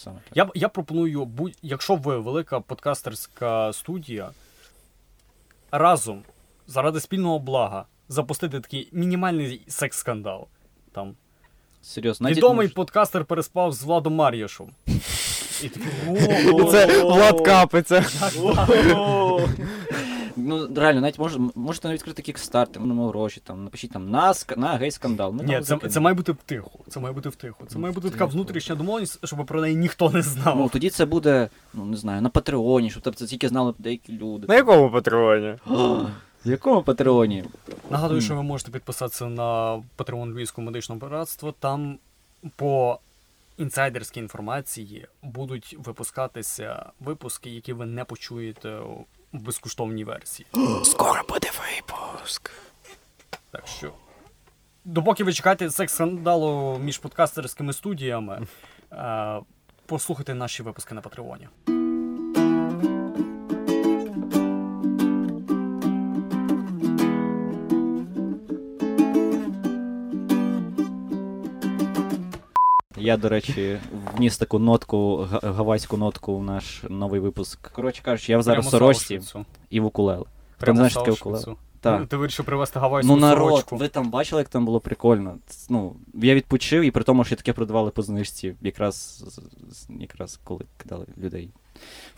Саме так. Я, я пропоную, будь, якщо ви велика подкастерська студія, разом заради спільного блага запустити такий мінімальний секс-скандал. Там Серйозно, відомий мож- подкастер переспав з Владом Мар'яшем. І такий, Це Влад Капиця. Ну, реально, навіть мож, можете навіть відкрити кікстарт, ну, гроші, там, напишіть там на, ска- на гей-скандал. Ми Ні, там це, закинемо. це має бути втихо. Це має бути втихо. Це має бути така внутрішня домовленість, щоб про неї ніхто не знав. Ну, тоді це буде, ну, не знаю, на Патреоні, щоб це тільки знали деякі люди. На якому патреоні? В якому Патреоні? Нагадую, що ви можете підписатися на Patreon Львівського медичного братства. Там по інсайдерській інформації будуть випускатися випуски, які ви не почуєте у безкоштовній версії. Скоро буде випуск. Так що, допоки ви чекаєте секс-скандалу між подкастерськими студіями, е, послухайте наші випуски на Патреоні. Я, до речі, вніс таку нотку, га- гавайську нотку в наш новий випуск. Коротше кажучи, я зараз в сорочці і в укулеле. Хто Прямо не знає, що таке укулеле? Так. Ну, Ти вирішив привезти гавайську Ну, народ, сорочку. ви там бачили, як там було прикольно. Ц- Ну, я відпочив, і при тому, що таке продавали по знижці, якраз, з- з- якраз коли кидали людей.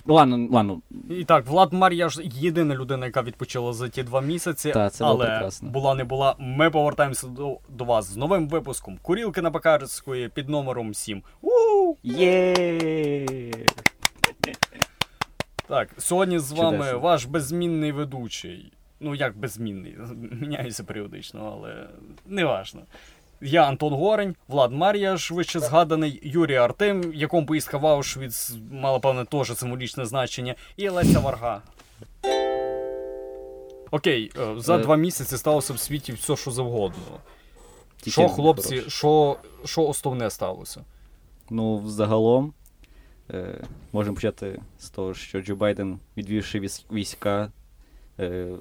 Ладно, ладно. І так, Влад Мар'яш єдина людина, яка відпочила за ті два місяці. Та, це але прекрасно. була не була. Ми повертаємося до, до вас з новим випуском Курілки на Бакарської під номером 7. У! Є! Так, сьогодні з вами Чудесно. ваш беззмінний ведучий. Ну, як беззмінний, міняюся періодично, але не важно. Я Антон Горень, Влад Мар'яш, вище згаданий, Юрій Артем, якому поїздка в Аушвіц мала, певне, теж символічне значення, і Леся Варга. Окей, е, за Е. два місяці сталося в світі все, що завгодно. Тільки Що, хлопці, що, що основне сталося? Ну, взагалом, е, можемо почати з того, що Джо Байден, відвівши війська, е,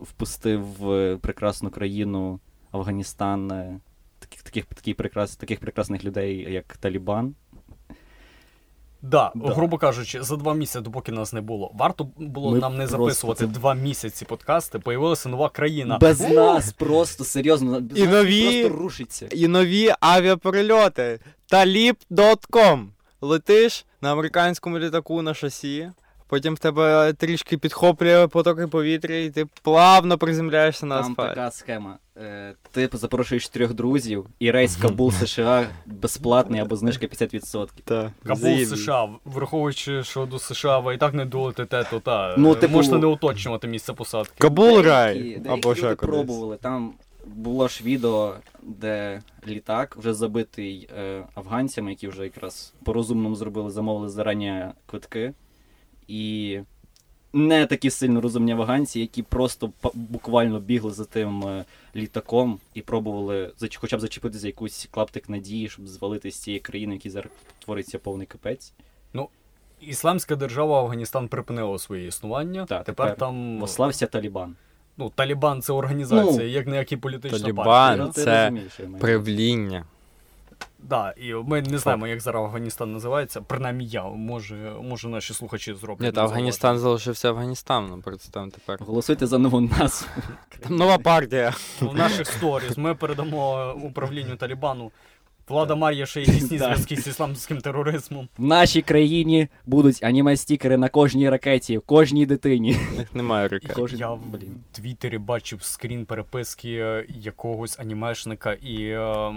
впустив в прекрасну країну Афганістан таких, таких, прекрас, таких прекрасних людей, як Талібан. Да, Да. грубо кажучи, за два місяці, допоки нас не було. Варто було Ми нам не записувати це- два місяці подкасти, появилася нова країна. Без У! нас просто серйозно. Без І нас нові- просто рушиться. І нові авіаперельоти. Talib.com. Летиш на американському літаку на шасі. Потім в тебе трішки підхоплює потоки повітря, і ти плавно приземляєшся на Там така схема. Е, ти запрошуєш трьох друзів, і рейс Кабул США безплатний або знижка 50%. Та, Кабул. США, враховуючи, що до США ви і так не долетите, то та Ну, ну, типу- можете не уточнювати місце посадки. Кабул рай. Або ще люди кудись. пробували. Там було ж відео, де літак вже забитий е, афганцями, які вже якраз по-розумному зробили, замовили зарані квитки. І не такі сильно розумні афганці, які просто буквально бігли за тим е, літаком і пробували хоча б зачепити за якусь клаптик надії, щоб звалити з цієї країни, в якій зараз твориться повний капець. Ну, Ісламська держава Афганістан припинила своє існування. Так, тепер, тепер там Ослався Талібан. ну, Талібан це організація, Ну, як не як і політична Талібан. партія. Ну, ти це. Правління. Да, і ми не знаємо, як зараз Афганістан називається. Принаймні я, може, може наші слухачі зроблять. Ні, та Афганістан залишився Афганістаном, представ тепер. Голосуйте за нову назву. Там нова партія. В наших сторіс ми передамо управлінню Талібану. Влада має ще якісь Так. зв'язки з ісламським тероризмом. В нашій країні будуть аніме-стікери на кожній ракеті, кожній дитині. Немає ракет. Кожен- Я в блін. Твіттері бачив скрін переписки якогось анімешника і е,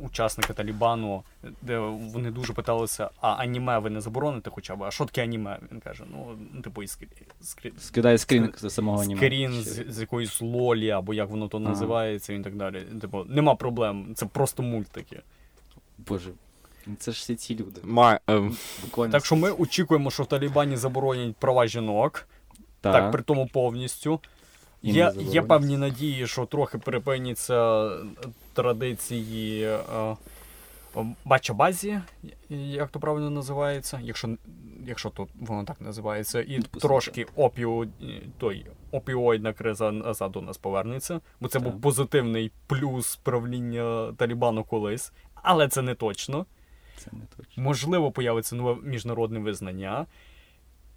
учасника Талібану, де вони дуже питалися, а аніме ви не забороните хоча б? А що таке аніме? Він каже, ну, типу, і скрін, скрін, Скидає скрін з самого аніме. скрін з, з якоїсь лолі, або як воно то Ага. називається, і так далі. Типу, нема проблем, це просто мультики. Боже, ну це ж всі ці люди. Ма... ем, Буквально. Так що ми очікуємо, що в Талібані заборонять права жінок. Так. так при тому повністю. І Є, є певні надії, що трохи припиняться традиції е, бача-базі, як то правильно називається, якщо, якщо то воно так називається, і Допустимо, трошки опіо, той, опіоїдна криза назад до нас повернеться, бо це Так. був позитивний плюс правління Талібану колись, але це не точно. Це не точно. Можливо, появиться нове міжнародне визнання.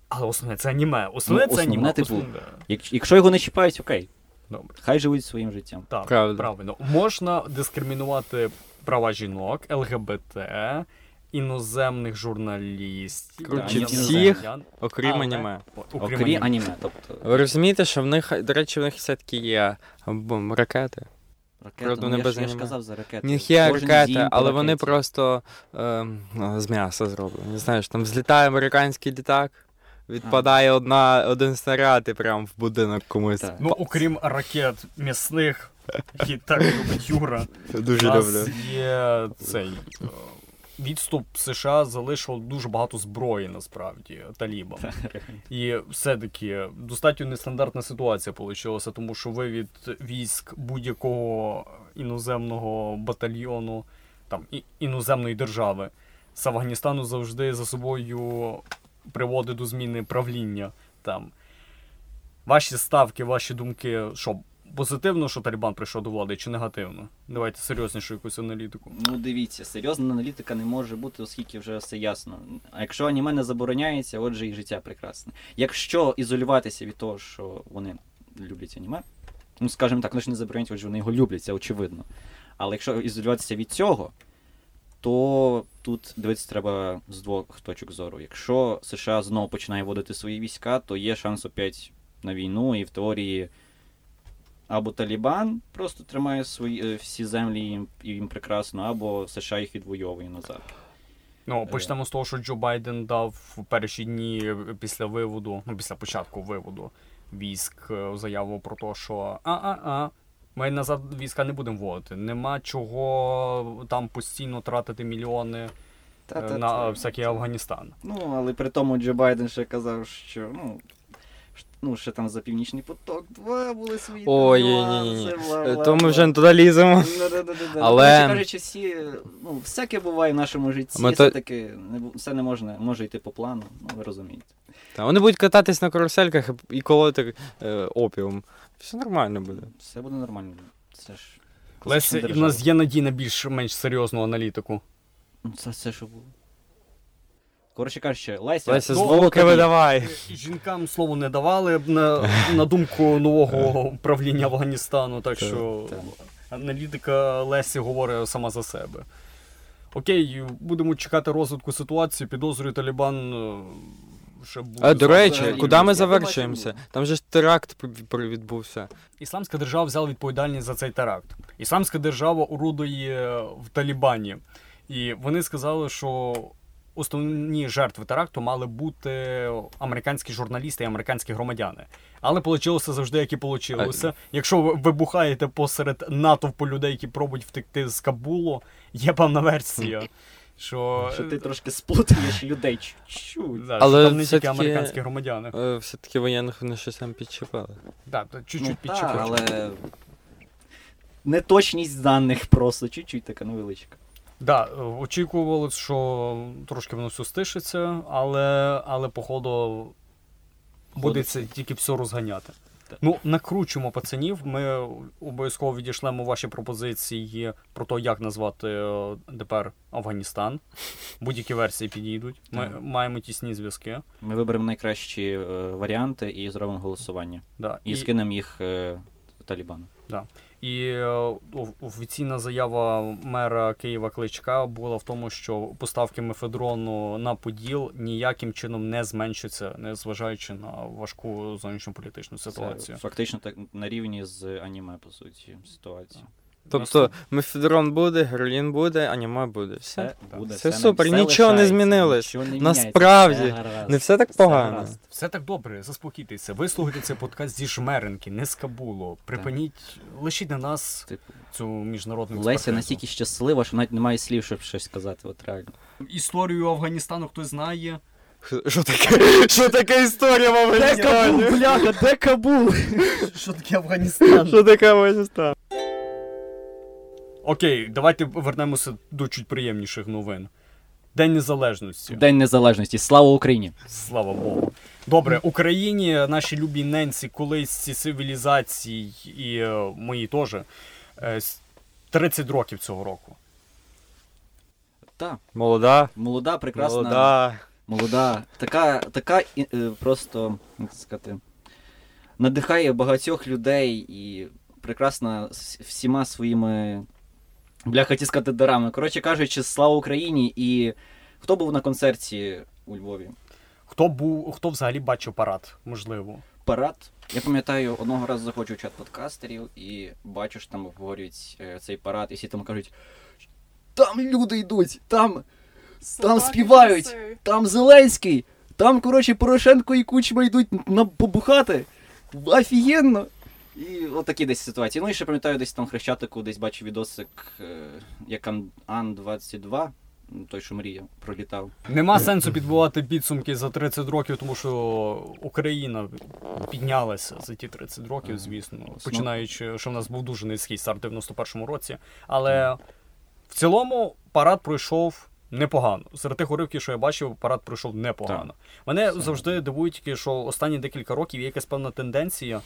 Але основне це аніме. Основне Ну, це аніме. типу, Основне. Як- Якщо його не чіпають, окей. Добре. Хай живуть своїм життям. Так, Правда. правильно. Можна дискримінувати права жінок, ЛГБТ, іноземних журналістів. Коротше, я- всіх. Окрім Але- аніме. Окрім, аніме. аніме. Тобто Ви розумієте, що в них, до речі, в них все-таки є ракети. Ракети. Правда, Ну, я, без ж, я ж казав за ракети. В них є Кожен ракети, дім по але вони ракеті. просто е, з м'яса зроблені. Знаєш, там злітає американський літак, відпадає одна, один снаряд і прям в будинок комусь. Так. Ну, окрім ракет м'ясних, які так любить Юра, у Дуже нас люблю. є цей. е, Відступ США залишив дуже багато зброї насправді талібам. І все-таки достатньо нестандартна ситуація вийшла, тому що вивід військ будь-якого іноземного батальйону, там іноземної держави з Афганістану завжди за собою приводить до зміни правління там. Ваші ставки, ваші думки, що позитивно, що Талібан прийшов до влади, чи негативно? Давайте серйознішу якусь аналітику. Ну, дивіться, серйозна аналітика не може бути, оскільки вже все ясно. А якщо аніме не забороняється, отже і життя прекрасне. Якщо ізолюватися від того, що вони люблять аніме, ну скажімо так, вони ж не забороняють, отже вони його люблять, це очевидно. Але якщо ізолюватися від цього, то тут дивитися треба з двох точок зору. Якщо США знову починає вводити свої війська, то є шанс опять на війну, і в теорії або Талібан просто тримає свої е, всі землі і їм, їм прекрасно, або США їх відвоює назад. Ну, почнемо з того, що Джо Байден дав в перші дні після виводу, ну після початку виводу військ е, заяву про те, що а-а-а, ми назад війська не будемо вводити. Нема чого там постійно тратити мільйони е, на всякий Афганістан. Ну, але при тому Джо Байден ще казав, що ну. Ну, ще там за північний поток 2 були свої. Ой, бла, Е, бла, То ми вже не туди ліземо. Але- кажучи, всі, ну, всяке буває в нашому житті, Ми все-таки не, все не можна, може йти по плану, ну ви розумієте. Та вони будуть кататись на карусельках і колоти е, опіум. Все нормально буде. Все буде нормально. Це ж. Леся, і в нас є надія на більш-менш серйозну аналітику. Ну, Це все, що було. Коротше кажучи, Леся, Леся, звуки тобі. видавай. Жінкам слово не давали б на, на думку нового правління Афганістану, так що аналітика Лесі говорить сама за себе. Окей, будемо чекати розвитку ситуації. Підозрюю Талібан е, ще буде. А, до речі, взагалі куди ми я завершуємося? Там же ж теракт пр- пр- відбувся. Ісламська держава взяла відповідальність за цей теракт. Ісламська держава орудує в Талібані. І вони сказали, що основні жертви теракту мали бути американські журналісти і американські громадяни. Але вийшло завжди, як і вийшло. Якщо ви вибухаєте посеред натовпу людей, які пробують втекти з Кабулу, є певна версія. Що, Що ти трошки сплутаєш людей чуть-чуть. Да, Але там не тільки американські громадяни. Е, Все-таки воєнних вони щось там підчепили. Так, та чуть-чуть Ну, підчепили. та, але неточність даних просто чуть-чуть така невеличка. Да, е, очікували, що трошки воно все стишиться, але, але походу буде це тільки все розганяти. Так. Ну, накручуємо пацанів. Ми обов'язково відійшлемо ваші пропозиції про те, як назвати е, тепер Афганістан. Будь-які версії підійдуть. Ми Так. маємо тісні зв'язки. Ми виберемо найкращі е, варіанти і зробимо голосування. Да. І, скинемо їх е, Талібану. І е, офіційна заява мера Києва Кличка була в тому, що поставки мефедрону на Поділ ніяким чином не зменшаться, не зважаючи на важку зовнішньополітичну ситуацію. Це фактично так на рівні з аніме, по суті, ситуація. Тобто, мефедрон буде, героїн буде, аніме буде. Все. Все буде, Все не- супер, все нічого не змінилось. нічого не Насправді, все гаразд, Не все так погано. гаразд. Все так добре, заспокійтеся. Вислухайте цей подкаст зі Жмеренки, не з Кабулу. Припиніть, лишіть на нас Типу, цю міжнародну Леся експертизу. настільки щаслива, що навіть немає слів, щоб щось сказати. От реально. Історію Афганістану хтось знає. Що таке? Що таке історія в Афганістані? бляха, де Кабул? Що таке Афганістан? Що таке Афганістан? Окей, давайте вернемося до чуть приємніших новин. День Незалежності. День Незалежності. Слава Україні! Слава Богу. Добре, Україні, наші любі ненці, колись ці цивілізації, і е, мої теж, е, 30 років цього року. Та, Молода. молода, прекрасна. Молода. Молода. Така, така е, просто, як сказати, надихає багатьох людей і прекрасна всіма своїми. Бля, хотів сказати дарами. Коротше кажучи, слава Україні! І хто був на концерті у Львові? Хто був, хто взагалі бачив парад, можливо? Парад. Я пам'ятаю, одного разу заходжу в чат подкастерів і бачу, що там обговорюють е, цей парад, і всі там кажуть: там люди йдуть, там, там співають, там Зеленський, там, коротше, Порошенко і Кучма йдуть на побухати. Офігенно! І отакі десь ситуації. Ну і ще пам'ятаю, десь там Хрещатику, десь бачу відосик, е, як Ан- Ан-22, той, що мріяв, пролітав. Нема сенсу підбивати підсумки за 30 років, тому що Україна піднялася за ті 30 років, звісно. Починаючи, що в нас був дуже низький старт в 91-му році. Але в цілому парад пройшов непогано. Серед тих уривків, що я бачив, парад пройшов непогано. Мене Саме завжди дивує тільки, що останні декілька років є якась певна тенденція.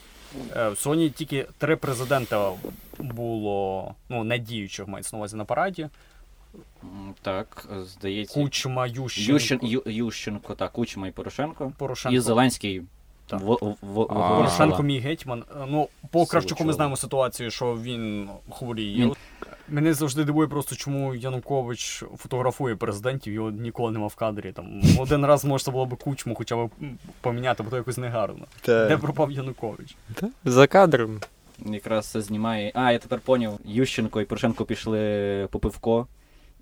Е, В Соні тільки три президента було ну, не діючих, мається на увазі на параді. Так, здається. Кучма, Ющенко, Ющен, Ющенко, так, Кучма і Порошенко. Порошенко. І Зеленський. Порошенко мій гетьман. Е, Ну, по Кравчуку ми знаємо ситуацію, що він хворіє. Мене завжди дивує просто, чому Янукович фотографує президентів, його ніколи нема в кадрі. Там один раз можна було б кучму хоча б поміняти, бо то якось негарно. Де пропав Янукович? за кадром. Якраз це знімає. А, я тепер поняв. Ющенко і Порошенко пішли по пивко,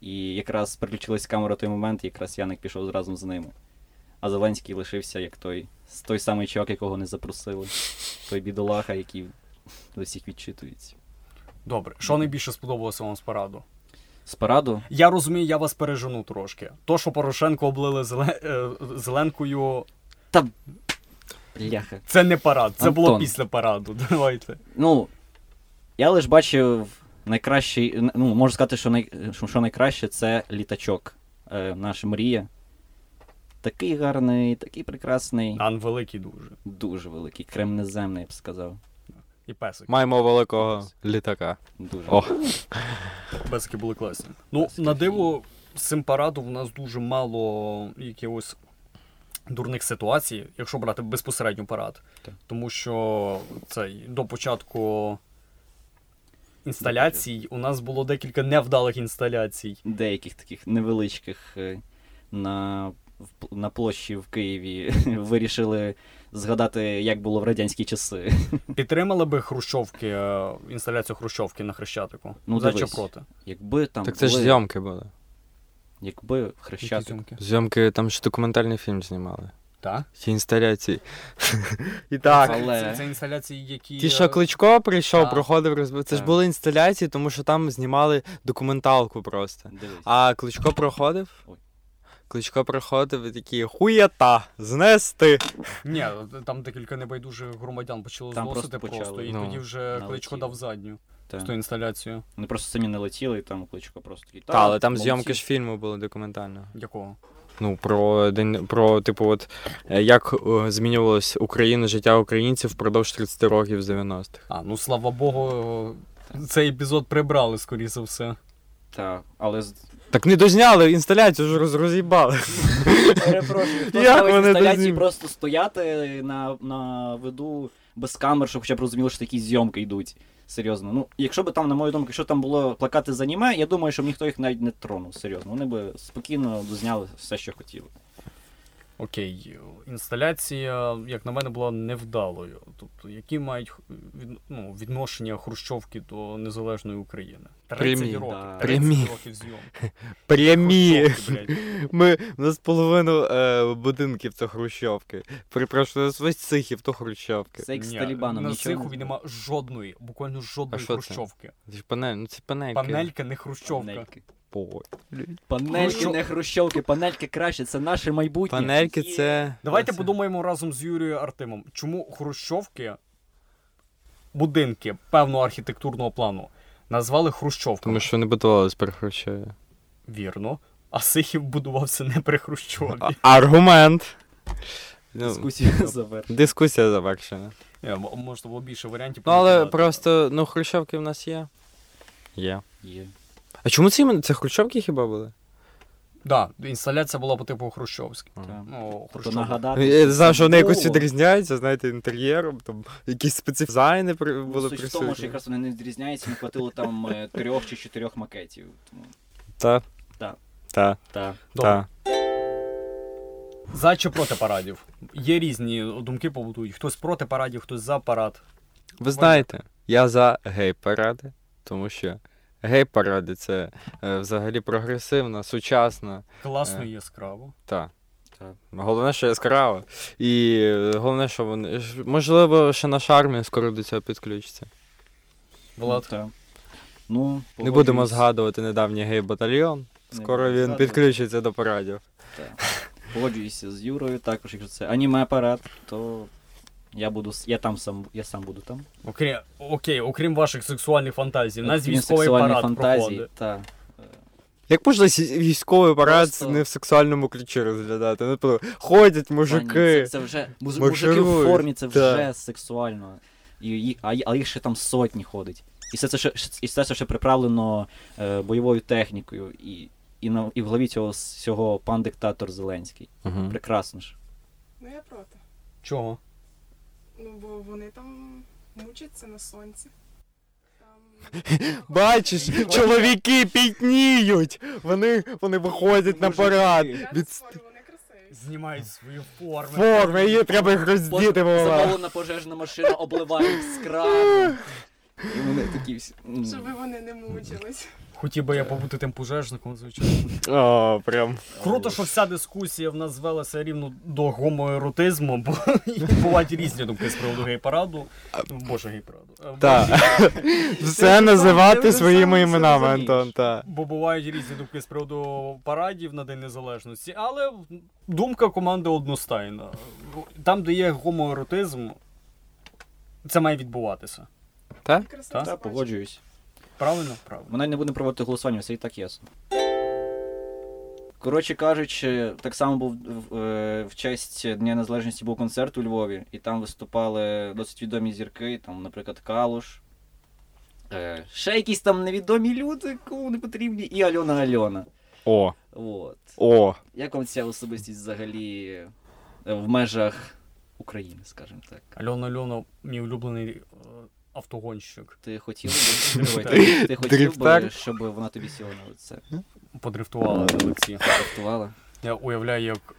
і якраз переключилась камера в той момент, і якраз Яник пішов разом з ними. А Зеленський лишився як той, той самий чувак, якого не запросили. Той бідолаха, який до всіх відчитується. Добре, що найбільше сподобалося вам з параду? З параду Я розумію, я вас пережену трошки. То, що Порошенко облили зеле... е, зеленкою, бляха. це не парад, це було після параду. Давайте. Ну, я лише бачив найкращий, ну, можу сказати, що, най, що найкраще це літачок. Е, наша мрія. Такий гарний, такий прекрасний, Ан великий дуже. дуже великий, кремнеземний, я б сказав. І песик. Маємо великого літака. Дуже. О. Песики були класні. Ну, Песики на диво, з цим парадом в нас дуже мало якихось дурних ситуацій, якщо брати безпосередньо парад. Так. Тому що цей, до початку інсталяцій у нас було декілька невдалих інсталяцій. Деяких таких невеличких е, на, на площі в Києві вирішили згадати, як було в радянські часи. Підтримали би Хрущовки, е, інсталяцію Хрущовки на Хрещатику? Ну, За чи проти? Якби там Так це ж зйомки були. Якби хрещатик. зйомки? Зйомки, там ж документальний фільм знімали. Так? Ті інсталяції. І так. Але- Це, це інсталяції, які. Ті, е, що Кличко прийшов, Так. проходив розбив. Це ж були інсталяції, тому що там знімали документалку просто. Дивись. А Кличко проходив? Ой. Кличко проходив і такі хуєта, знести. Ні, там декілька небайдужих громадян почали Там зносити просто просто, почали. і Ну, тоді вже налетіло. Кличко дав задню Та. з ту інсталяцію. Вони просто самі не летіли, і там кличко просто такий. Та, але там молодці». зйомки ж фільму були документального. Якого? Ну, про день про, типу, от е, як е, змінювалась Україна, життя українців впродовж 30 років з 90-х. А, ну слава Богу, цей епізод прибрали, скоріше за все. Так, але з- Так не дозняли, інсталяцію ж роз, роз'їбали. перепрошую, хто Як ставить вони інсталяції дознімуть? просто стояти на, на виду без камер, щоб хоча б розуміли, що такі зйомки йдуть. Серйозно. Ну, якщо б там, на мою думку, якщо там було плакати з аніме, я думаю, що ніхто їх навіть не тронув. Серйозно. Вони би спокійно дозняли все, що хотіли. Окей, інсталяція, як на мене, була невдалою. Тобто, які мають від, ну, відношення Хрущовки до незалежної України? 30 Прямі, років. да. 30 Прямі. років зйомки. Прямі. Хрущовки. Ми, у нас половину е, будинків то хрущовки. Перепрошую, у нас весь цихів то хрущовки. Це з Ні, Талібаном. На нічого Сихові нема жодної, буквально жодної що це? хрущовки. Це ж панель, ну це панельки. Панелька не хрущовка. Панельки. Ой. Панельки, Хрущов- не хрущовки, панельки краще, це наше майбутнє. Панельки це. Давайте це- подумаємо разом з Юрією Артемом, чому хрущовки, будинки певного архітектурного плану назвали хрущовками. Тому що не будувалось при Хрущові. Вірно. А Сихів будувався не при Хрущові. А- Аргумент. Ну, Дискусія завершена. дискусія завершена. Е, м- Можна було більше варіантів. Ну, але просто, ну, хрущовки в нас є. Є. Є. А чому це іменно? Це хрущовки хіба були? Да, інсталяція була по типу Хрущовській. Так. Ну, Тобто нагадати. Я знав, що вони якось відрізняються, знаєте, інтер'єром, там якісь специфізайни при- Ну, були Суть в тому, що якраз вони не відрізняються, не хватило там е, трьох чи чотирьох макетів. Тому Та. Так. Та. так. Та. За чи проти парадів? Є різні думки побутують. Хтось проти парадів, хтось за парад. Ви знаєте, я за гей-паради, тому що гей-паради це е, взагалі прогресивна, сучасна. Класно Е. і яскраво. Та. Так. Головне, що яскраво. І е, головне, що вони. Можливо, ще наша армія скоро до цього підключиться. Влад. Так. Ну, Не будемо згадувати недавній гей-батальйон. Скоро він згадувати. підключиться до парадів. Так. Погоджуюся з Юрою, також, якщо це аніме парад, то я буду с- я там сам, я сам буду там. Окрім, окей, окрім ваших сексуальних фантазій, у нас військовий парад фантазій, проходить. Та. Як можна військовий парад Просто- не в сексуальному ключі розглядати? Ну, ходять мужики. Це, це вже муж, мужики в формі, це вже сексуально. І, ї- а, а їх ще там сотні ходить. І все це ще, і все це ще приправлено е, бойовою технікою. І, і, на, і в голові цього всього пан диктатор Зеленський. Мгм. Прекрасно ж. Ну я проти. Чого? Ну бо вони там мучаться на сонці. Бачиш, чоловіки пітніють! Вони, вони виходять на парад. Від вони красиві. Знімають свої форми. форми, її треба їх роздіти, мала. Замовлена пожежна машина обливає їх з крану. І вони такі всі. м. Щоб вони не мучились. Хотів би я побути тим пожежником, звичайно. О, прям. Круто, що вся дискусія в нас звелася рівно до гомоеротизму, бо бувають різні думки з приводу гей-параду. Ну, Боже, гей-параду. Так. Все називати своїми іменами. Антон, так. Бо бувають різні думки з приводу парадів на День Незалежності, але думка команди одностайна. Там, де є гомоеротизм, це має відбуватися. Так, Та, погоджуюсь. Правильно? Правильно. Вона не буде проводити голосування, все і так ясно. Коротше кажучи, так само був в, е, в честь Дня Незалежності був концерт у Львові, і там виступали досить відомі зірки, там, наприклад, Калуш. Е, ще якісь там невідомі люди, кому не потрібні, і Альона Альона. О, От. о. Як вам ця особистість взагалі е, в межах України, скажімо так? Альона Альона, мій улюблений автогонщик. Ти хотів би, ти, ти хотів би, щоб вона тобі сіла на лице? Подрифтувала на лиці. Дрифтувала? Я уявляю, як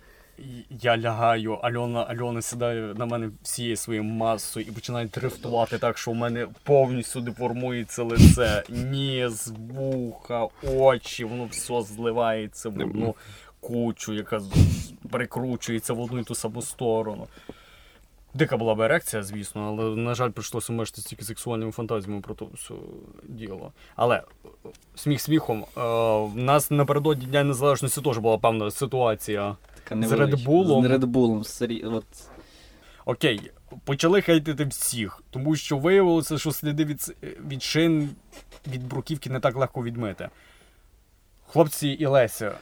я лягаю, Альона, Альона сідає на мене всією своєю масою і починає дрифтувати так, що в мене повністю деформується лице, ніс, вуха, очі, воно все зливається в одну кучу, яка перекручується в одну і ту саму сторону. Дика була б ерекція, звісно, але, на жаль, прийшлося межити стільки сексуальними фантазіями про то все діло. Але сміх сміхом, е, в нас напередодні Дня Незалежності теж була певна ситуація. Така З Bull'ом. З Red Bull'ом. сері- От, Окей, почали хейтити всіх, тому що виявилося, що сліди від, від шин від бруківки не так легко відмити. Хлопці і Леся,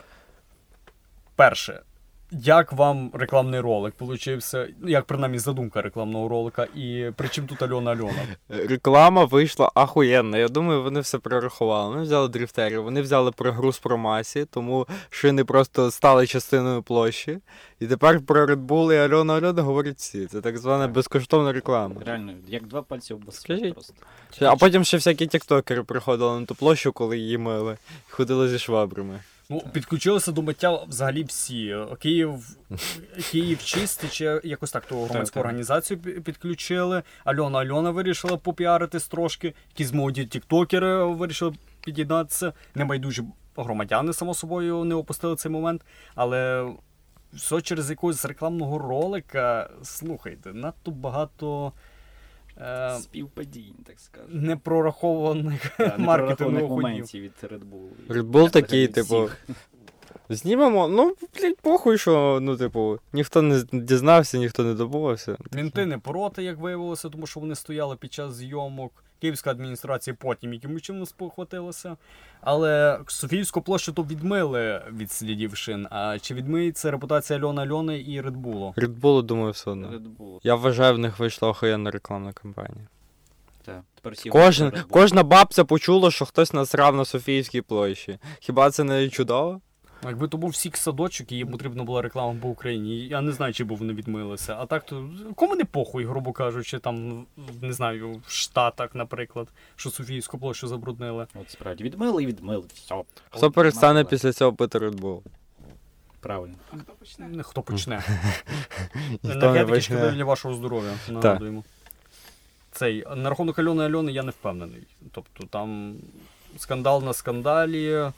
перше, як вам рекламний ролик получився? Ну, Як принаймні задумка рекламного ролика, і при чим тут Альона Альона? Реклама вийшла ахуєнна. Я думаю, вони все прорахували. Вони взяли дрифтерів, вони взяли прогруз про масі, тому шини просто стали частиною площі. І тепер про Red Bull і Альона Альона говорять всі. Це так звана безкоштовна реклама. реально, як два пальці об баскет просто. А потім ще всякі тіктокери приходили на ту площу, коли її мили, і ходили зі швабрами. Ну, підключилися до миття взагалі всі. Київ, Київ чистий, чи якось так ту громадську організацію підключили. Альона Альона вирішила попіаритись трошки. Якісь молоді тіктокери вирішили під'єднатися. Небайдужі громадяни, само собою, не опустили цей момент. Але все через якогось рекламного ролика. Слухайте, надто багато. Е, Співпадінь, так скажемо. непрорахованих да, маркетингових моментів від Red Bull. Red Bull такий, типу. Знімемо, ну, блядь, похуй, що, ну, типу, ніхто не дізнався, ніхто не добувався. Мінти не проти, як виявилося, тому що вони стояли під час зйомок. Київська адміністрація потім якимось чином спохватилася. Але Софіївську площу то відмили від слідів шин. А чи відмиється репутація Альона Альони і Редбулу? Bull, думаю, все одно. Bull. Я вважаю, в них вийшла охуєнна рекламна кампанія. Так. Кожен, кожна бабця почула, що хтось насрав на Софійській площі. Хіба це не чудово? Якби то був сік садочок, і їм потрібна була реклама по Україні. Я не знаю, чи б вони відмилися. А так то кому не похуй, грубо кажучи, там не знаю, в Штатах, наприклад, що Софійську площу забруднили. От справді відмили і відмили. Все. Хто перестане після цього пити Red Bull? Правильно. А хто почне? Не, Хто почне? Ніхто не Енергетики почне. шкідливі для вашого здоров'я. Нагадуємо. Цей на рахунок Альони Альони я не впевнений. Тобто там скандал на скандалі,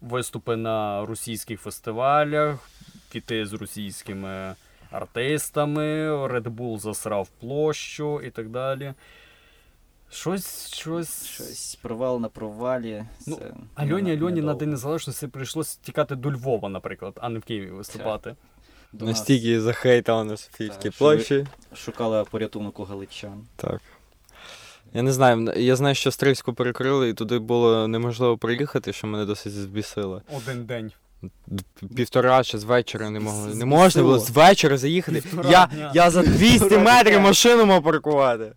виступи на російських фестивалях, фіти з російськими артистами, Red Bull засрав площу і так далі. Щось, щось. Щось провал на провалі. Ну, це Альоні не- Альоні на. День Незалежності прийшлось тікати до Львова, наприклад, а не в Києві виступати. Настільки захейтали на ви- площі. Шукала порятунок у галичан. Так. Я не знаю, я знаю, що Стрільську перекрили, і туди було неможливо приїхати, що мене досить збісило. Один день. Півтора чи з вечора не могли. Не можна було з вечора заїхати. Півтора Я, дня. я за 200 Півтора метрів дня. машину мав паркувати.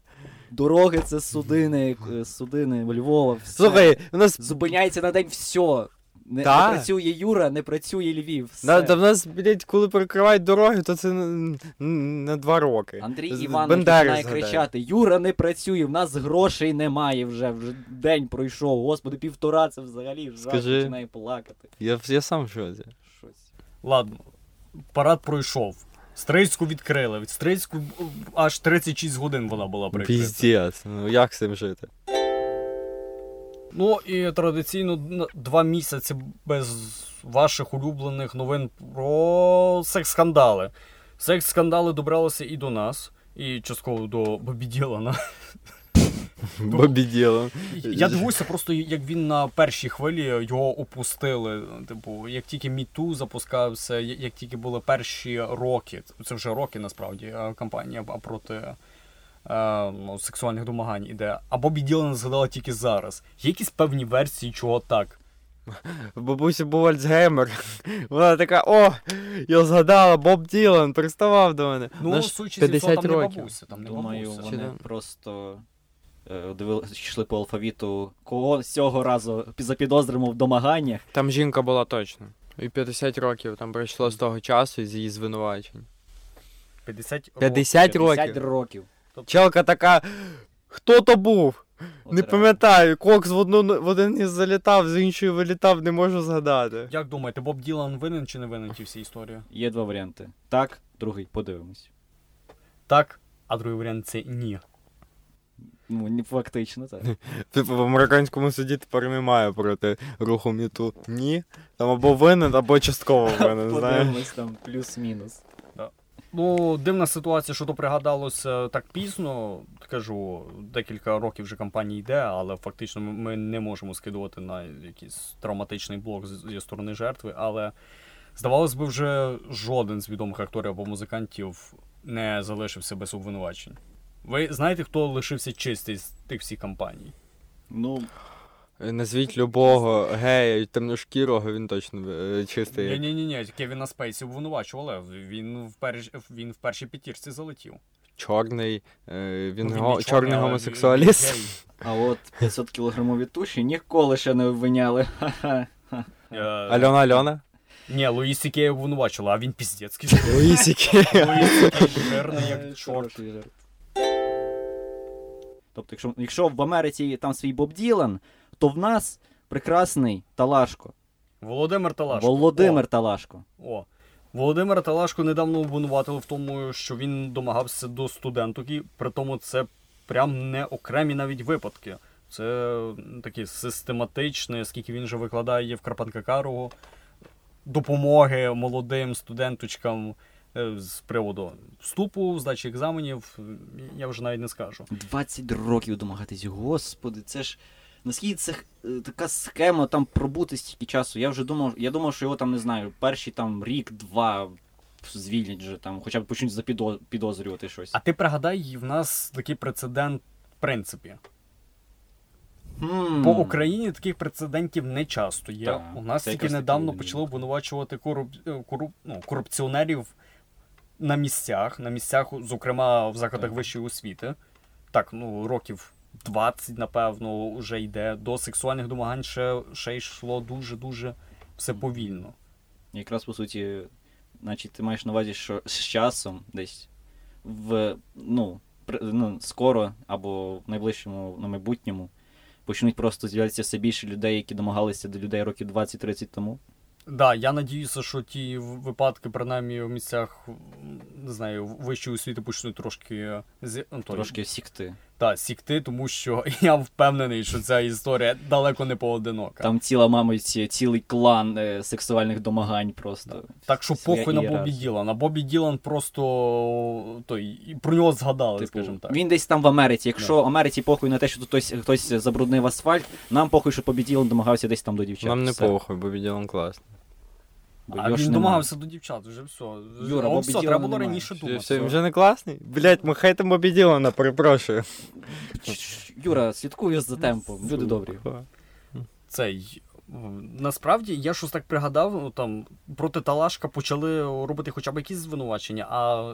Дороги це судини, е, судини Львова. Все. Слухай, у нас Зупиняється на день все. Не, Та. не працює Юра, не працює Львів. Все. Да, да в нас, блядь, коли перекривають дороги, то це на, на два роки. Андрій З- Іванович Бендери починає згадай. кричати: Юра не працює, в нас грошей немає вже. Вже день пройшов. Господи, півтора це взагалі жах, Скажи. починає плакати. Я, я сам в шоці. Щось. Ладно, парад пройшов. Стрийську відкрили. Від Стрийську аж 36 годин вона була прикрита. Піздець. Ну як з цим жити? Ну і традиційно два місяці без ваших улюблених новин про секс-скандали. Секс-скандали добралися і до нас, і частково до Бобі Ділана. Бобі. Я дивуюся просто, як він на першій хвилі його опустили. Типу, як тільки Міту запускався, як тільки були перші роки, це вже роки насправді кампанія проти ну, сексуальних домагань іде. А Бобі Ділан згадала тільки зараз. Є якісь певні версії, чого так. В бабусі був Альцгеймер. Вона така, о, я згадала, Боб Ділан приставав до мене. Ну, судячи зі 50 всього, там не бабуся, там не Думаю, бабуся. вони Чи просто е, дивилися, йшли по алфавіту, кого з цього разу запідозримо в домаганнях. Там жінка була точно. І 50 років там пройшло з того часу і з її звинувачень. 50 років. 50 50 років. Років. Челка така. Хто то був? От не реально. пам'ятаю. Кокс в, одну, в один із залітав, з іншої вилітав, не можу згадати. Як думаєте, Боб Ділан винен чи не винен в цій всій історії? Є два варіанти. Так, другий, подивимось. Так, а другий варіант це ні. Ну, не фактично, так. Типу в американському суді тепер немає проти руху міту. Ні. Там або винен, або частково винен, знаєш. Подивимось там плюс-мінус. Ну, дивна ситуація, що то пригадалося так пізно. Кажу, декілька років вже кампанія йде, але фактично ми- не можемо скидувати на якийсь травматичний блок зі сторони жертви. Але здавалось би, вже жоден з відомих акторів або музикантів не залишився без обвинувачень. Ви знаєте, хто лишився чистий з тих всіх кампаній? Ну, Назвіть любого гея, темношкірого, він точно е, чистий. Ні, ні, ні, ні, Кевіна Спейсі обвинувачували. Він в, перш... він в першій п'ятірці залетів. Чорний, е, він, Ну, го- не чорний гомосексуаліст. він а от 500 кілограмові туші ніколи ще не обвиняли. Е, Альона Альона? Ні, Луїс Сікея обвинувачила, а він піздецький. Луїсіки. Луїс жирний, Е, як чорт. Тобто, якщо, якщо в Америці там свій Боб Ділан, то в нас прекрасний Талашко. Володимир Талашко. Володимир Талашко. О, о. Володимира Талашко недавно обвинуватили в тому, що він домагався до студенток, і при тому це прям не окремі навіть випадки. Це такі систематичні, оскільки він же викладає в Карпанка Карого допомоги молодим студенточкам е, з приводу вступу, здачі екзаменів. Я вже навіть не скажу. 20 років домагатись. Господи, це ж. Наскільки це е, така схема там пробути стільки часу? Я вже думав, я думав, що його там не знаю, перші там рік-два звільнять вже там, хоча б почнуть запідо- підозрювати щось. А ти пригадай, в нас такий прецедент в принципі. По Україні таких прецедентів не часто є. Так, У нас тільки недавно почали обвинувачувати коруп... е, коруп... ну, корупціонерів на місцях, на місцях, зокрема в закладах Так. вищої освіти. Так, ну років 20, напевно, вже йде. До сексуальних домагань ще, ще йшло дуже-дуже все повільно. Якраз по суті, значить, ти маєш на увазі, що з часом десь в ну, ну, скоро або в найближчому на майбутньому почнуть просто з'являтися все більше людей, які домагалися до людей років 20-30 тому. Да, я надіюся, що ті випадки, принаймні в місцях, не знаю, вищої освіти почнуть трошки з ну, Трошки сікти. Та, сікти, тому що я впевнений, що ця історія далеко не поодинока. Там ціла, мабуть, цілий клан е, сексуальних домагань просто. Так що похуй на Бобі ієрархія. Ділана. Бобі Ділан просто той, про нього згадали, Типу, скажімо так. Він десь там в Америці. Якщо Америці похуй на те, що тут хтось, хтось забруднив асфальт, нам похуй, що побіділом домагався десь там до дівчат. Нам не Все. похуй, бо відділом класний. Бо А він домагався до дівчат, вже все. Юра, О, Бобі все, треба було раніше думати. все, він вже не класний? Блять, ми хейтимо Бобі Ділана, перепрошую. Юра, слідкую за темпом. Люди добрі. Цей. Насправді я щось так пригадав, ну там проти Талашка почали робити хоча б якісь звинувачення, а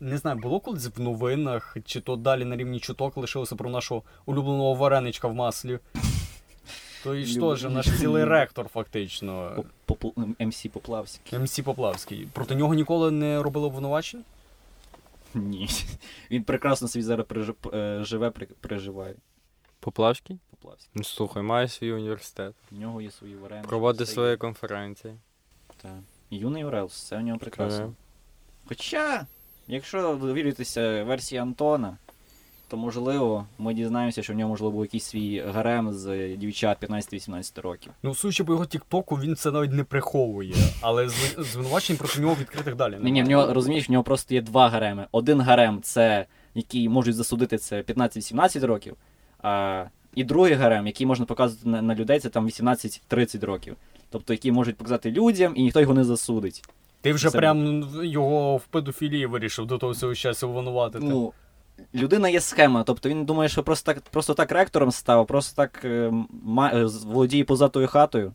не знаю, було колись в новинах, чи то далі на рівні чуток лишилося про нашого улюбленого вареничка в маслі. То і ж теж наш цілий ректор, фактично. МС Поплавський. МС Поплавський. Проти нього ніколи не робили обвинувачень? Ні. Він прекрасно собі зараз е, живе, переживає. Поплавський? Поплавський. Ну слухай, має свій університет. У нього є свої вареники. Проводить свої конференції. Так. Юний Орелс, все у нього прекрасно. Хоча, якщо довіритися версії Антона, то можливо ми дізнаємося, що в нього можливо був якийсь свій гарем з дівчат 15-18 років. Ну, судячи по його тіктоку, він це навіть не приховує, але звинувачень проти нього відкритих далі Ні, ні, в нього розумієш, в нього просто є два гареми. Один гарем це який можуть засудити це 15-17 років, а і другий гарем, який можна показувати на, на людей, це там 18-30 років. Тобто, які можуть показати людям, і ніхто його не засудить. Ти вже Це- прям його в педофілії вирішив до того всього щастя обвинуватити. Ну, людина є схема, тобто він думає, що просто так, просто так ректором став, просто так е, ма, е, володіє позатою хатою.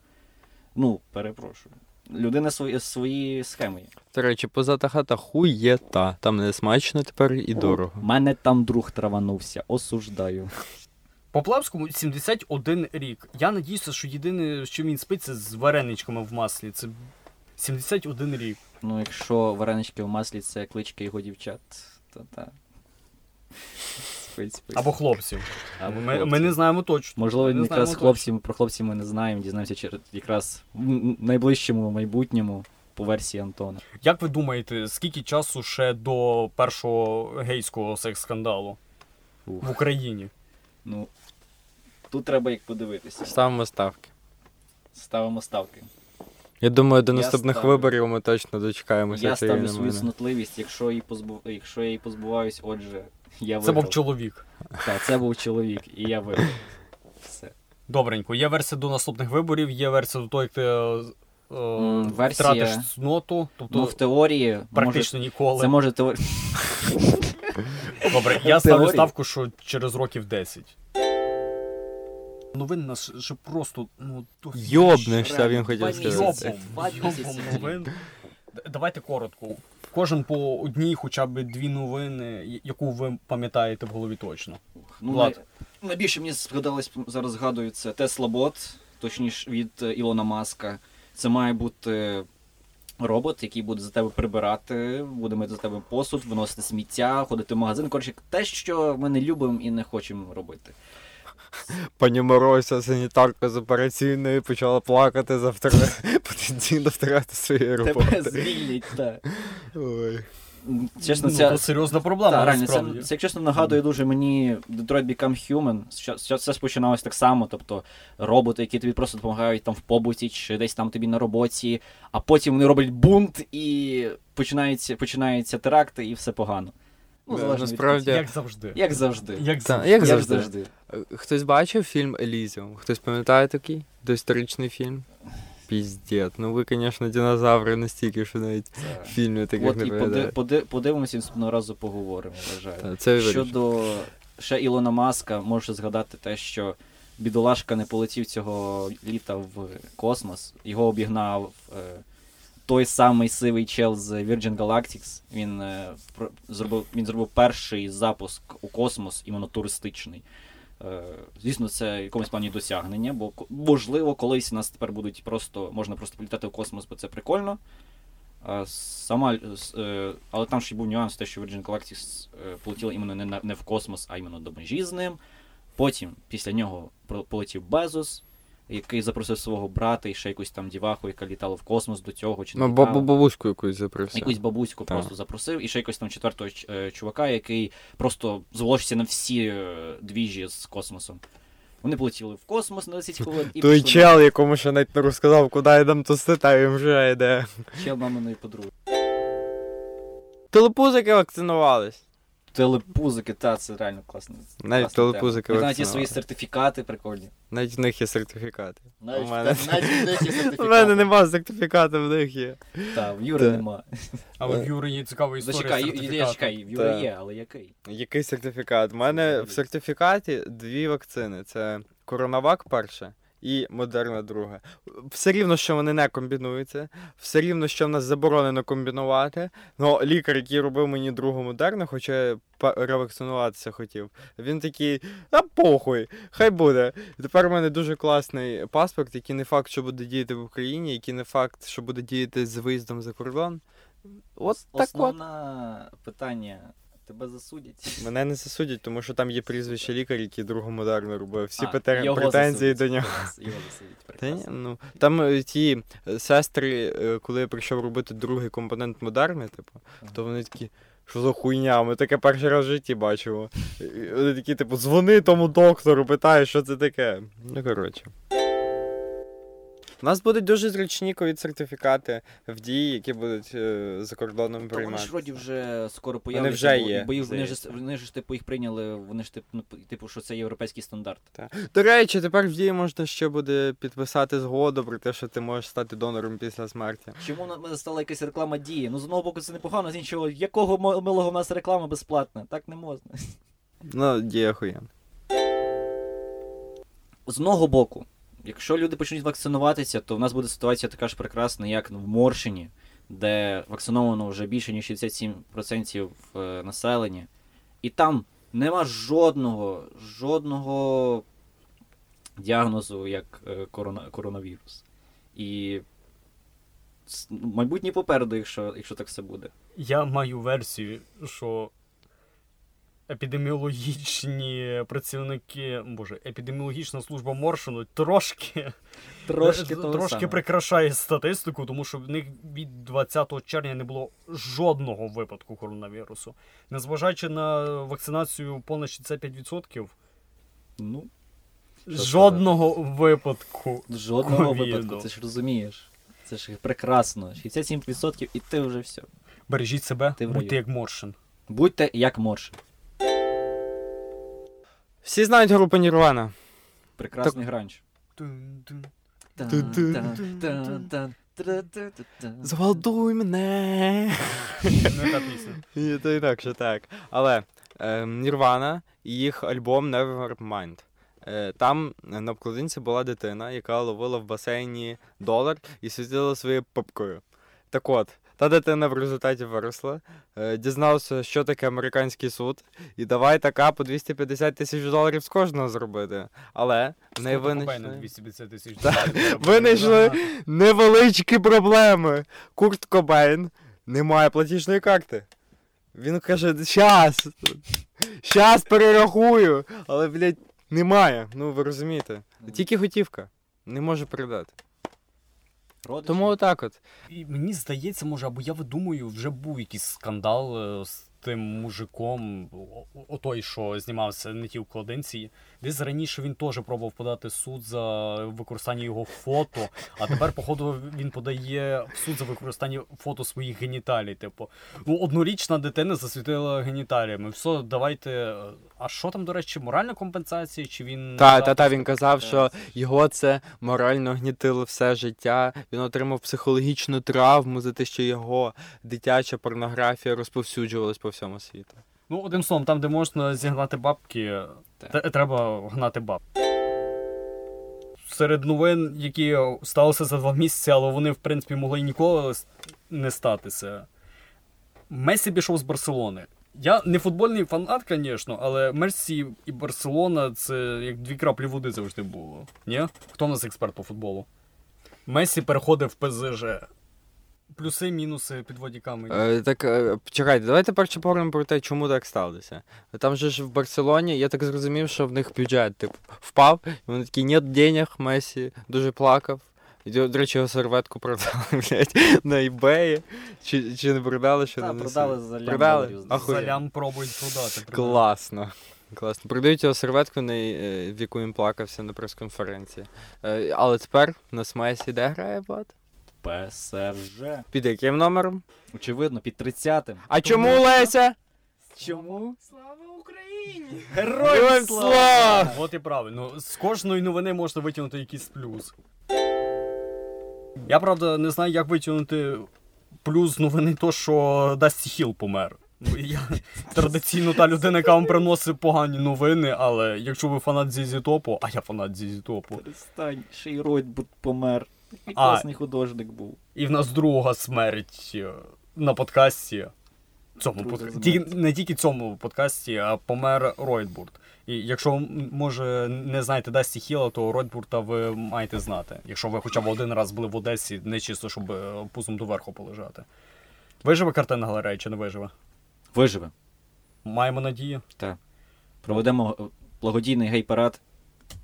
Ну, перепрошую. Людина свої, свої схеми є. До речі, позата хата хуєта. Там не смачно тепер і У дорого. мене там друг траванувся, осуждаю. Поплавському 71 рік. Я надіюся, що єдине, що він спить, це з вареничками в маслі. Це 71 рік. Ну, якщо варенички в маслі це кличка його дівчат, то так. Спить, спить. Або хлопців. Або ми, хлопці. ми не знаємо точно. Можливо, Ми якраз знаємо хлопців, про хлопців ми не знаємо, дізнаємося через якраз в найближчому майбутньому по версії Антона. Як ви думаєте, скільки часу ще до першого гейського секс-скандалу Ух. в Україні? Ну, тут треба як подивитися. Ставимо ставки. Ставимо ставки. Я думаю, до Я наступних ставлю. виборів ми точно дочекаємося Я ставлю свою снотливість, якщо її позбу... якщо я її позбуваюсь, отже, я Це був чоловік. Так, це був чоловік, і я виграв. Все. Добренько, є версія до наступних виборів, є версія до того, як ти е, е, М, версія- втратиш цноту, тобто Ну, в теорії, практично ніколи. може, це може теорія. Добре, я ставлю Теорії. ставку, що через років 10. Новин нас ще просто, ну, Йобнешся, він хотів сказати. Два Йобом новин. Д- Давайте коротко. Кожен по одній, хоча б дві новини, яку ви пам'ятаєте в голові точно. Ну, Влад. най... Найбільше мені згадалось, зараз згадую, це Tesla Bot, точніше від Ілона Маска. Це має бути робот, який буде за тебе прибирати, буде мити за тебе посуд, виносити сміття, ходити в магазин. Коротше, те, що ми не любимо і не хочемо робити. Пані Морозя, санітарка з операційної, почала плакати за втра- потенційно втрати своєї Тебе роботи. звільнять, так. Ой. Чесно, ну, ця, то серйозна проблема, Та, реально, це, це, як чесно, нагадує дуже мені Detroit Become Human. Все починалось так само, тобто роботи, які тобі просто допомагають там в побуті чи десь там тобі на роботі, а потім вони роблять бунт і починаються, починаються теракти, і все погано. Ну, залежно насправді-. Як завжди. Як завжди. Як Та, завжди. як Як завжди. завжди. Е, Хтось бачив фільм Елізіум? Хтось пам'ятає такий? Доісторичний фільм? Піздєт. Ну ви, звісно, динозаври настільки, що навіть в фільмі таких От не і поди, поди, подивимося, наступного разу поговоримо, вважаю. Це. Щодо ще Ілона Маска, можу згадати те, що бідолашка не полетів цього літа в космос. Його обігнав е, той самий сивий чел з Virgin Galactics. Він, е, зробив, він зробив перший запуск у космос, іменно туристичний. Е, Звісно, це в якомусь плані досягнення, бо можливо, колись нас тепер будуть просто можна просто політати в космос, бо це прикольно. Сама, е, але там ще був нюанс, те, що Virgin Galactic е, полетіла іменно не в космос, а іменно до межі з ним. Потім після нього полетів Безос, який запросив свого брата і ще якусь там діваху, яка літала в космос до цього. Чи не Ну, бабу літала. бабуську якусь запросив. Якусь бабуську Так. просто запросив, і ще якось там четвертого ч- е, чувака, який просто зволожився на всі е, двіжі з космосом. Вони полетіли в космос на 10 хвилин і Той пішли чел, якому ще навіть не розказав, куди йдемо тусити, а вже йде. на чел маминої подруги. Телепузики вакцинувались. Телепузики, та це реально класно. Навіть класна телепузики У них навіть є свої сертифікати прикольні. Навіть в них є сертифікати. Навіть, У мене- навіть в них є У мене нема сертифікату, в них є. Та, в Юри нема. Але в Юри є цікава історія. Зачекай, я чекай, в Юри є, але який? Який сертифікат? У мене в сертифікаті дві вакцини: це Коронавак перша і Модерна друга. Все рівно, що вони не комбінуються, все рівно, що в нас заборонено комбінувати. Ну, лікар, який робив мені другу модерну, хоча ревакцинуватися хотів, він такий, а похуй, хай буде. Тепер у мене дуже класний паспорт, який не факт, що буде діяти в Україні, який не факт, що буде діяти з виїздом за кордон. От так. Основне питання. Тебе засудять. Мене не засудять, тому що там є прізвище лікаря, який другу модерну робив. Всі А, претензії засудять. до нього. Його засудять, Та ні, ну там е, ті е, сестри, е, коли я прийшов робити другий компонент модерни, типу, Ага. то вони такі. Що за хуйня? Ми таке перший раз в житті бачимо. І Вони такі, типу, дзвони тому доктору, питає, що це таке. Ну, коротше. У нас будуть дуже зручні ковід сертифікати в дії, які будуть е, за кордоном Та вони приймати. ж вроді вже скоро появляться. вже бо- є, Бо їх- вони ж вони ж типу їх прийняли, вони ж типу, ну, типу, що це європейський стандарт. До речі, тепер в дії можна ще буде підписати згоду про те, що ти можеш стати донором після смерті. Чому на мене стала якась реклама дії? Ну з одного боку це непогано, з іншого, якого мо- милого в нас реклама безплатна? Так не можна. Ну, дія хуєн. З одного боку, якщо люди почнуть вакцинуватися, то в нас буде ситуація така ж прекрасна, як в Моршині, де вакциновано вже більше ніж 67% е, населення. І там нема жодного, жодного діагнозу як е, корона, коронавірус. І майбутнє попереду, якщо, якщо так все буде. Я маю версію, що епідеміологічні працівники, боже, епідеміологічна служба Моршину трошки, Трошки, трошки прикрашає статистику, тому що в них від 20 червня не було жодного випадку коронавірусу. Незважаючи на вакцинацію понад 65%, Ну, жодного випадку. жодного Ковіду. випадку, ти ж розумієш. Це ж прекрасно. 67% і ти вже все. Бережіть себе, Ти будьте як Моршин. Будьте як Морш. Всі знають групу Нірвана. Прекрасний гранж. Зґвалтуй мене. Не та пісня. Ні, то інакше так. Але е, Нірвана і їх альбом Nevermind. Е, там на обкладинці була дитина, яка ловила в басейні долар і світила своєю попкою. Так от, та дитина в результаті виросла, е, дізнався, що таке американський суд, і давай така по 250 тисяч доларів з кожного зробити. Але Кобейна винайшли 250 тисяч доларів. винайшли невеличкі проблеми. Курт Кобейн не має платіжної карти. Він каже, щас, щас перерахую. Але, блядь, немає. Ну, ви розумієте. Тільки готівка. Не може передати. Родичі. Тому отак от. І мені здається, може, або я видумую, вже був якийсь скандал е, з тим мужиком, о- отой, що знімався на тій вкладинці. Десь раніше він теж пробував подати суд за використання його фото, а тепер, походу, він подає в суд за використання фото своїх геніталій. Типу, ну, однорічна дитина засвітила геніталіями. Все, давайте. А що там, до речі, моральна компенсація? Чи він Та, та, та, він казав, що його це морально гнітило все життя. Він отримав психологічну травму за те, що його дитяча порнографія розповсюджувалась по всьому світу. Ну, одним словом, там, де можна зігнати бабки, Так. те- треба гнати баб. Серед новин, які сталися за два місяці, але вони, в принципі, могли ніколи не статися. Месі пішов з Барселони. Я не футбольний фанат, звісно, але Мерсі і Барселона це як дві краплі води завжди було. Ні? Хто у нас експерт по футболу? Месі переходив в ПЗЖ. Плюси, мінуси підводні камені. Е, так, е, чекайте, давайте перше поговоримо про те, чому так сталося. Там же ж в Барселоні, я так зрозумів, що в них бюджет типу, впав, і вони такі, нет денег, Месі дуже плакав. І, До, речі, його серветку продали, блядь, на eBay. Чи, чи не продали, ще Та, не продали за лям Продали? доларів. Охуєнно. Залям пробують продати. Класно. Класно. Продають його серветку, на, е, в яку він плакався на прес-конференції. Е, Але тепер у нас Месі де грає, Влад? ПСЖ. Під яким номером? Очевидно, під 30-м. А чому Леся? Чому? Слава Україні! Героям слава! От і правильно. З кожної новини можна витягнути якийсь плюс. Я правда не знаю, як витягнути плюс з новини то, що Дасті Хіл помер. Бо Я традиційно та людина, яка вам приносить погані новини, але якщо ви фанат Зізі Топу, а я фанат Зізі Топу, Перестань, ще й Ройтбуд помер. А. класний художник був. і в нас друга смерть е, на подкасті. Цьому Друга подка... смерть. Тільки, не тільки цьому подкасті, а помер Ройтбурд. І якщо може не знаєте Дасті Хіла, то Ройтбурта ви маєте знати. Якщо ви хоча б один раз були в Одесі, не чисто, щоб е, пузом доверху полежати. Виживе картина галерея чи не виживе? Виживе. Маємо надію. Так. Проведемо е, благодійний гей-парад,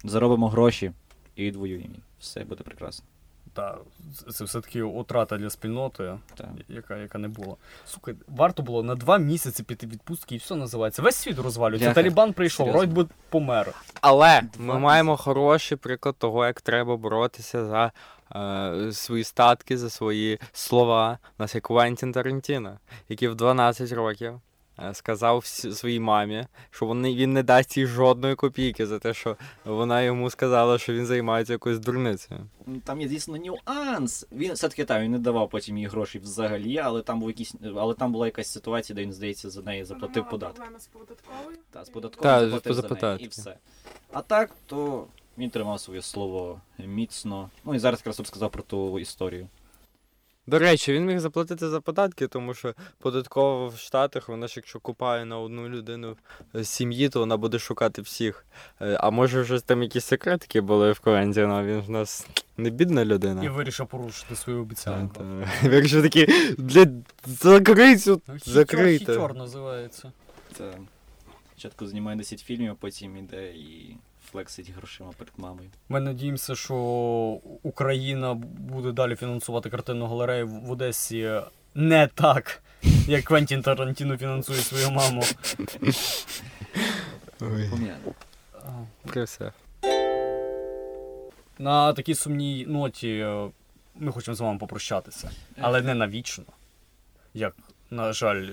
заробимо гроші і відвоюємо. Все буде прекрасно. Та це все-таки утрата для спільноти, Так. яка, яка не була. Сука, варто було на два місяці піти відпустки і все називається. Весь світ розвалюється. Бляха. Талібан прийшов, Серйозно. Ройтбурд помер. Але Два ми маємо хороший приклад того, як треба боротися за е, свої статки, за свої слова. У нас є Квентін Тарантіно, який в 12 років сказав своїй мамі, що вони, він не дасть їй жодної копійки за те, що вона йому сказала, що він займається якоюсь дурницею. Там є, звісно, нюанс. Він все-таки так, він не давав потім їй гроші взагалі, але там був якийсь, але там була якась ситуація, де він, здається, за неї заплатив Вона податки. з податковою. Та, з Та, заплатив за неї, і все. А так, то він тримав своє слово міцно. Ну і зараз якраз б сказав про ту історію. До речі, він міг заплатити за податки, тому що податково в Штатах вона ж якщо купає на одну людину з сім'ї, то вона буде шукати всіх. Е, А може вже там якісь секретики були в Квентіна, він ж у нас не бідна людина. І вирішив порушити свою обіцянку. та. Вирішив такий, блядь, закрий цю, Ну, хітьор- називається. Це спочатку знімає 10 фільмів, а потім іде і флексить грошима перед мамою. Ми надіємося, що Україна буде далі фінансувати картинну галерею в Одесі не так, як Квентін Тарантіно фінансує свою маму. Все. На такій сумній ноті е, ми хочемо з вами попрощатися. Але не навічно. Як, на жаль,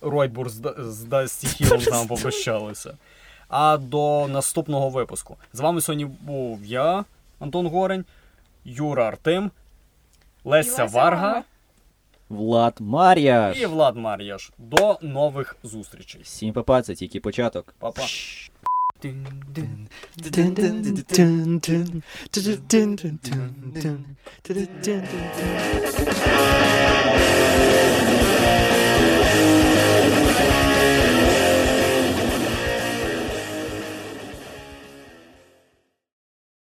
Ройтбур з, з Дасті Хілом з нами попрощалися. А до наступного випуску. З вами сьогодні був я, Антон Горень, Юра Артем, Леся Варга Варга. Влад Мар'яш! і Влад Мар'яш. До нових зустрічей. Всім папа, це тільки початок. Па-па.